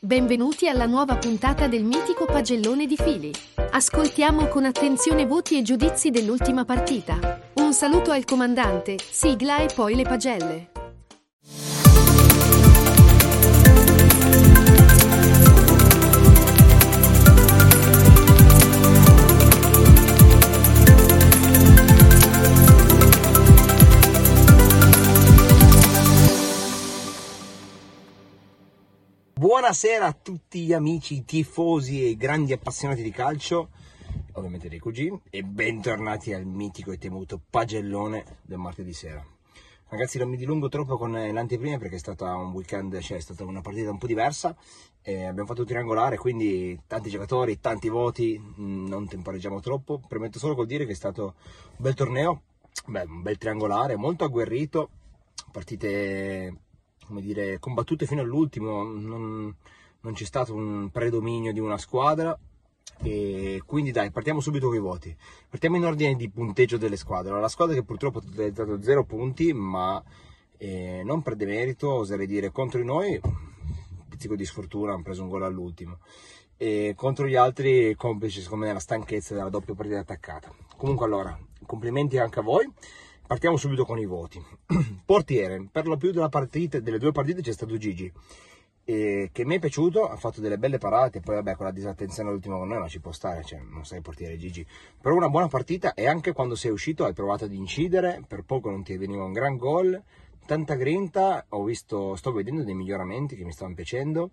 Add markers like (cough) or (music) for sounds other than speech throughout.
Benvenuti alla nuova puntata del mitico pagellone di fili. Ascoltiamo con attenzione voti e giudizi dell'ultima partita. Un saluto al comandante, sigla e poi le pagelle. Buonasera a tutti gli amici tifosi e grandi appassionati di calcio, ovviamente dei cugini, e bentornati al mitico e temuto pagellone del martedì sera. Ragazzi, non mi dilungo troppo con eh, l'anteprima perché è stata un weekend, cioè è stata una partita un po' diversa. eh, abbiamo fatto un triangolare, quindi tanti giocatori, tanti voti, mh, non temporeggiamo troppo. Permetto solo col dire che è stato un bel torneo, beh, un bel triangolare, molto agguerrito, partite come dire, combattute fino all'ultimo, non, non c'è stato un predominio di una squadra. E quindi dai, partiamo subito con i voti. Partiamo in ordine di punteggio delle squadre. La squadra che purtroppo ha totalizzato 0 punti, ma eh, non per demerito, oserei dire contro di noi, un pizzico di sfortuna, hanno preso un gol all'ultimo. E contro gli altri, complici secondo me nella stanchezza della doppia partita attaccata. Comunque allora, complimenti anche a voi. Partiamo subito con i voti. (clears throat) Portiere, per lo più partita, delle due partite c'è stato Gigi, eh, che mi è piaciuto, ha fatto delle belle parate, poi vabbè con la disattenzione all'ultimo con noi ma ci può stare, cioè non sei portiere Gigi, però una buona partita e anche quando sei uscito hai provato ad incidere, per poco non ti veniva un gran gol, tanta grinta, visto, sto vedendo dei miglioramenti che mi stanno piacendo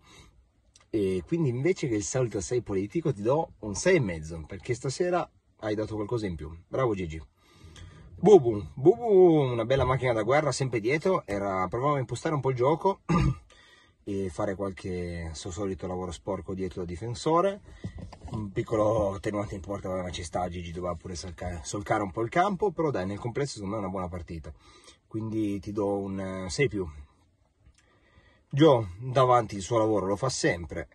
e quindi invece che il solito 6 politico ti do un 6,5 perché stasera hai dato qualcosa in più, bravo Gigi. Bubu, Bubu una bella macchina da guerra, sempre dietro, era, provava a impostare un po' il gioco (clears throat) e fare qualche suo solito lavoro sporco dietro da difensore, un piccolo attenuante in porta, ma ci sta, Gigi doveva pure solcare, solcare un po' il campo, però dai, nel complesso secondo me è una buona partita, quindi ti do un 6 più. Joe davanti il suo lavoro lo fa sempre,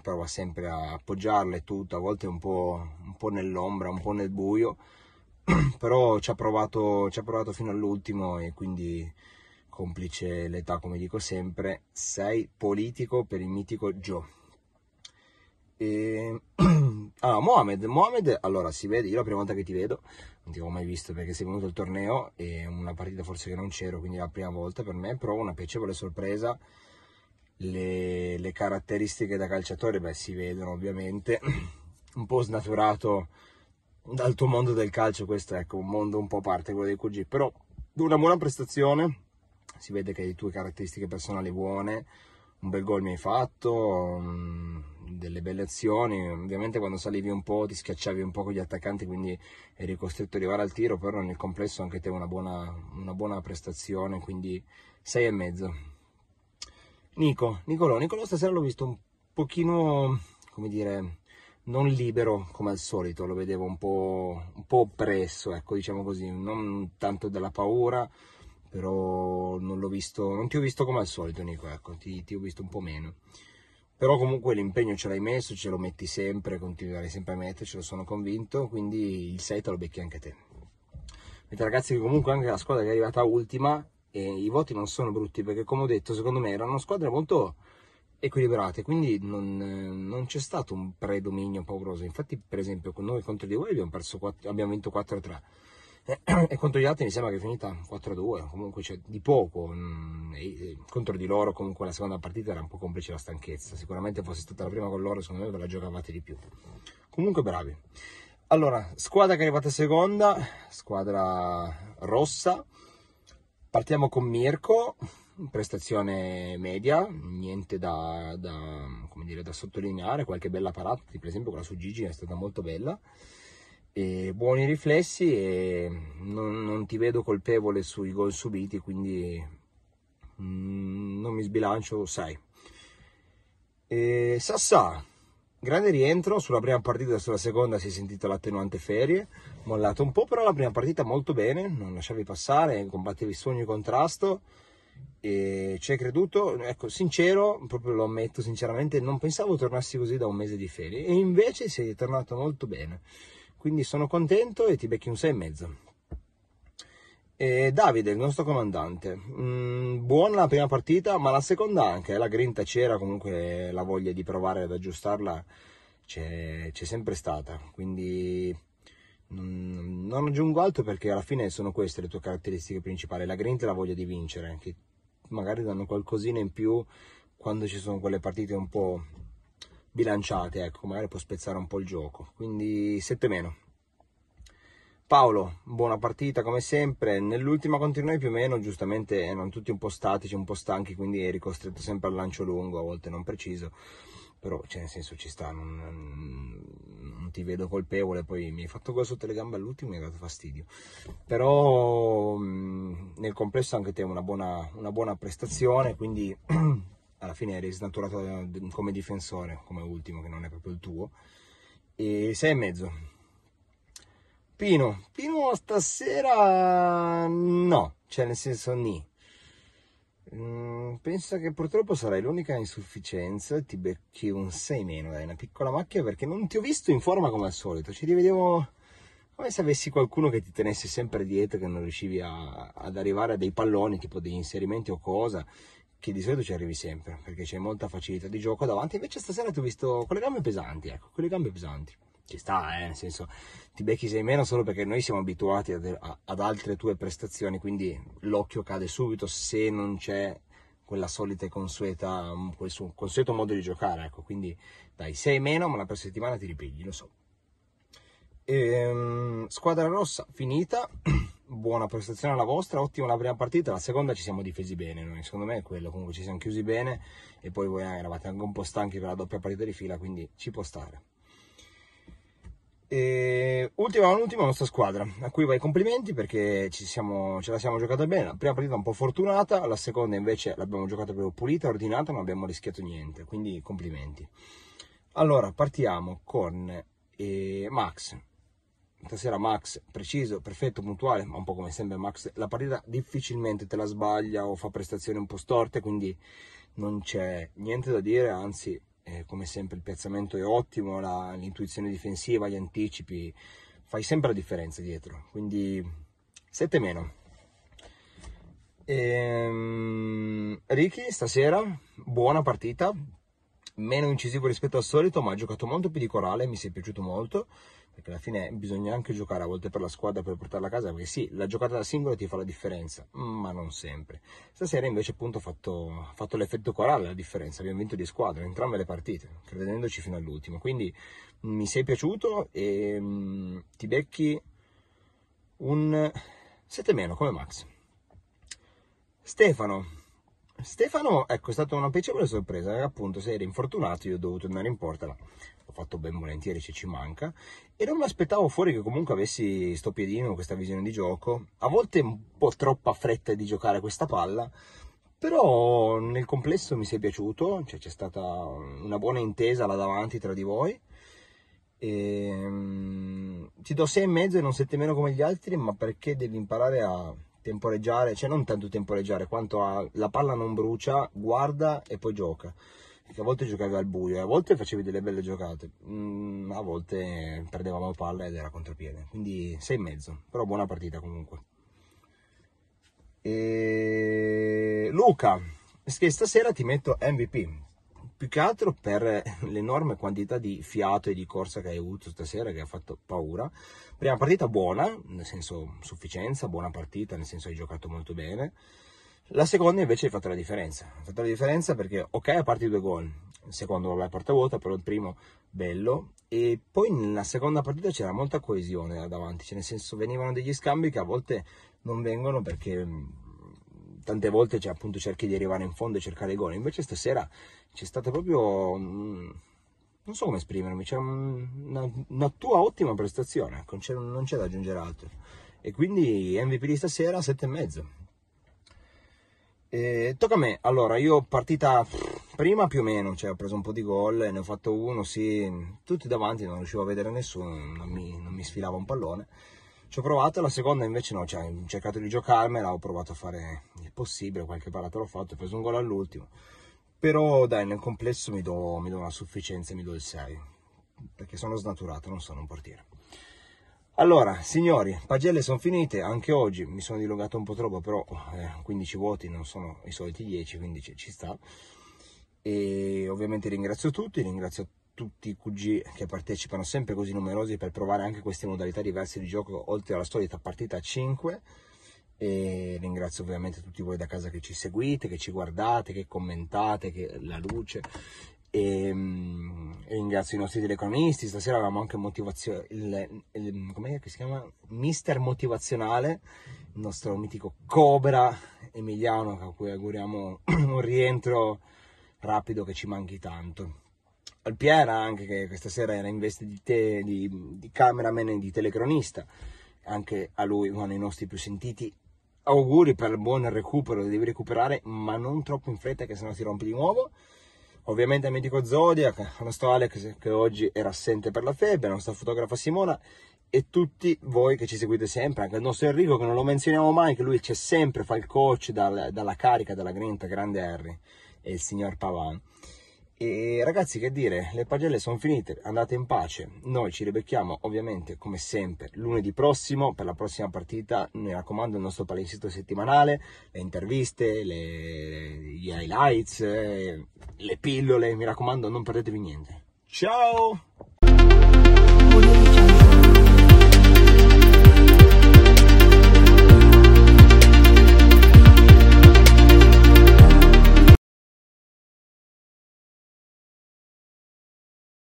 prova sempre a appoggiarla e tutto, a volte un po', un po' nell'ombra, un po' nel buio, (clears throat) però ci ha provato, ci ha provato fino all'ultimo e quindi complice l'età come dico sempre sei politico per il mitico Joe. E... allora (clears throat) Mohamed Mohamed allora si vede io la prima volta che ti vedo non ti avevo mai visto perché sei venuto al torneo e una partita forse che non c'ero quindi la prima volta per me però una piacevole sorpresa. Le, le caratteristiche da calciatore beh si vedono ovviamente (clears throat) un po' snaturato dal tuo mondo del calcio, questo è ecco, un mondo un po' a parte quello dei QG, però una buona prestazione, si vede che hai le tue caratteristiche personali buone, un bel gol mi hai fatto, mm, delle belle azioni, ovviamente quando salivi un po' ti schiacciavi un po' con gli attaccanti, quindi eri costretto ad arrivare al tiro, però nel complesso anche te una buona, una buona prestazione, quindi 6 e mezzo. Nico, Nicolò, Nicolò stasera l'ho visto un pochino, come dire, non libero come al solito, lo vedevo un po', un po' oppresso, ecco, diciamo così, non tanto della paura, però non l'ho visto, non ti ho visto come al solito, Nico, ecco, ti, ti ho visto un po' meno. Però comunque l'impegno ce l'hai messo, ce lo metti sempre, continuerai sempre a mettercelo, sono convinto, quindi il 6 te lo becchi anche te. Mentre ragazzi che comunque anche la squadra che è arrivata ultima, e i voti non sono brutti, perché come ho detto, secondo me erano squadre molto equilibrate, quindi non, non, c'è stato un predominio pauroso. Infatti, per esempio, con noi contro di voi abbiamo, perso 4, abbiamo vinto 4-3 (clears throat) e contro gli altri mi sembra che è finita 4-2, comunque c'è di poco. E contro di loro, comunque la seconda partita era un po' complice la stanchezza. Sicuramente fosse stata la prima con loro, secondo me ve la giocavate di più. Comunque bravi. Allora, squadra che è arrivata seconda, squadra rossa. Partiamo con Mirko, prestazione media, niente da, da, dire, da, sottolineare, qualche bella parata, per esempio quella su Gigi è stata molto bella, e buoni riflessi e non, non ti vedo colpevole sui gol subiti, quindi mm, non mi sbilancio, 6. E Sassà, grande rientro, sulla prima partita e sulla seconda si è sentito l'attenuante ferie, mollato un po', però la prima partita molto bene, non lasciavi passare, combattevi su ogni contrasto, e ci hai creduto, ecco, sincero, proprio lo ammetto sinceramente, non pensavo tornassi così da un mese di ferie e invece sei tornato molto bene. quindi sono contento e ti becchi un 6,5. E Davide, il nostro comandante, mm, buona la prima partita, ma la seconda anche, la grinta c'era, comunque la voglia di provare ad aggiustarla c'è, c'è sempre stata, quindi non aggiungo altro perché alla fine sono queste le tue caratteristiche principali, la grinta e la voglia di vincere, che magari danno qualcosina in più quando ci sono quelle partite un po' bilanciate, ecco, magari può spezzare un po' il gioco, quindi 7 meno. Paolo, buona partita come sempre. Nell'ultima contro noi più o meno, giustamente erano tutti un po' statici, un po' stanchi, quindi eri costretto sempre al lancio lungo, a volte non preciso. Però, cioè, nel senso, ci sta, non ti vedo colpevole. Poi mi hai fatto gol sotto le gambe all'ultimo e mi ha dato fastidio. Però, mh, nel complesso, anche te una buona, una buona prestazione. Quindi, (clears throat) alla fine eri snaturato come difensore, come ultimo, che non è proprio il tuo. E sei e mezzo Pino, Pino stasera no, cioè nel senso ni. Mm, penso che purtroppo sarai l'unica insufficienza, ti becchi un 6 meno, dai, una piccola macchia perché non ti ho visto in forma come al solito, ci rivedevo come se avessi qualcuno che ti tenesse sempre dietro, che non riuscivi a, ad arrivare a dei palloni, tipo degli inserimenti o cosa, che di solito ci arrivi sempre, perché c'è molta facilità di gioco davanti, invece stasera ti ho visto con le gambe pesanti, ecco, con le gambe pesanti ci sta, eh, nel senso ti becchi sei meno solo perché noi siamo abituati ad, ad, altre tue prestazioni, quindi l'occhio cade subito se non c'è quella solita e consueta, quel consueto modo di giocare, ecco, quindi dai, sei meno, ma la per settimana ti ripigli, lo so. Ehm, squadra rossa finita, (clears throat) buona prestazione la vostra, ottima la prima partita, la seconda ci siamo difesi bene, noi, secondo me è quello, comunque ci siamo chiusi bene e poi voi eravate anche un po' stanchi per la doppia partita di fila, quindi ci può stare. E ultima ma ultima nostra squadra, a cui vai complimenti perché siamo, ce la siamo giocata bene. La prima partita un po' fortunata, la seconda invece l'abbiamo giocata proprio pulita, ordinata, non abbiamo rischiato niente, quindi complimenti. Allora, partiamo con eh, Max. Stasera Max, preciso, perfetto, puntuale, ma un po' come sempre Max, la partita difficilmente te la sbaglia o fa prestazioni un po' storte, quindi non c'è niente da dire, anzi eh, come sempre il piazzamento è ottimo, la, l'intuizione difensiva, gli anticipi, fai sempre la differenza dietro, quindi 7 meno. Ehm, Ricky stasera, buona partita, meno incisivo rispetto al solito, ma ha giocato molto più di corale, mi si è piaciuto molto perché alla fine bisogna anche giocare a volte per la squadra per portarla a casa, perché sì, la giocata da singolo ti fa la differenza, ma non sempre. Stasera invece appunto ha fatto, fatto, l'effetto corale la differenza, abbiamo vinto di squadra, entrambe le partite, credendoci fino all'ultimo, quindi mi sei piaciuto e mh, mm, ti becchi un 7 meno come Max. Stefano, Stefano, ecco, è stata una piacevole sorpresa, appunto se eri infortunato io ho dovuto andare in porta, l'ho fatto ben volentieri se ci manca, e non mi aspettavo fuori che comunque avessi sto piedino, questa visione di gioco, a volte un po' troppa fretta di giocare questa palla, però nel complesso mi si è piaciuto, cioè c'è stata una buona intesa là davanti tra di voi, e, um, ti do 6,5 e non 7 meno come gli altri, ma perché devi imparare a temporeggiare, cioè non tanto temporeggiare quanto a la palla non brucia, guarda e poi gioca. Perché a volte giocavi al buio, a volte facevi delle belle giocate, mm, a volte perdevamo palla ed era contropiede. Quindi sei e mezzo, però buona partita comunque. E... Luca, stasera ti metto MVP più che altro per l'enorme quantità di fiato e di corsa che hai avuto stasera che ha fatto paura. Prima partita buona, nel senso sufficienza, buona partita, nel senso hai giocato molto bene. La seconda invece hai fatto la differenza. Hai fatto la differenza perché, ok, a parte i due gol, il secondo vabbè porta vuota, però il primo bello. E poi nella seconda partita c'era molta coesione da davanti, cioè nel senso venivano degli scambi che a volte non vengono perché tante volte cioè, appunto cerchi di arrivare in fondo e cercare i gol. Invece stasera c'è stata proprio, mm, non so come esprimermi, c'è una, una, tua ottima prestazione, ecco, non c'è, non c'è da aggiungere altro. E quindi MVP di stasera 7,5. E tocca a me, allora io partita prima più o meno, cioè ho preso un po' di gol ne ho fatto uno, sì, tutti davanti, non riuscivo a vedere nessuno, non mi, non mi sfilava un pallone. Ci ho provato, la seconda invece no, cioè, ho cercato di giocarmela, ho provato a fare possibile, qualche parata l'ho fatto, ho preso un gol all'ultimo però dai, nel complesso mi do, mi do una sufficienza, mi do il 6, perché sono snaturato, non sono un portiere. Allora, signori, pagelle sono finite, anche oggi mi sono dilungato un po' troppo, però eh, 15 voti non sono i soliti 10, quindi ci, sta. E ovviamente ringrazio tutti, ringrazio tutti i QG che partecipano sempre così numerosi per provare anche queste modalità diverse di gioco, oltre alla solita partita a 5 e ringrazio ovviamente tutti voi da casa che ci seguite, che ci guardate, che commentate, che la luce e, mm, e ringrazio i nostri telecronisti, stasera avevamo anche motivazione, il, il, si chiama? Mister Motivazionale, il nostro mitico Cobra Emiliano a cui auguriamo (clears throat) un rientro rapido che ci manchi tanto. Al Piera anche che questa sera era in veste di, te, di, di cameraman e di telecronista, anche a lui uno dei nostri più sentiti auguri per il buon recupero, devi recuperare, ma non troppo in fretta che sennò si rompe di nuovo. Ovviamente al mitico Zodiac, nostro Alex che oggi era assente per la febbre, la nostra fotografa Simona e tutti voi che ci seguite sempre, anche il nostro Enrico che non lo menzioniamo mai, che lui c'è sempre, fa il coach dal, dalla carica, dalla grinta, grande Harry e il signor Pavan. E ragazzi, che dire, le pagelle sono finite, andate in pace. Noi ci ribecchiamo ovviamente come sempre lunedì prossimo per la prossima partita. Mi raccomando il nostro palinsesto settimanale, le interviste, le, gli highlights, eh, le pillole. Mi raccomando, non perdetevi niente. Ciao!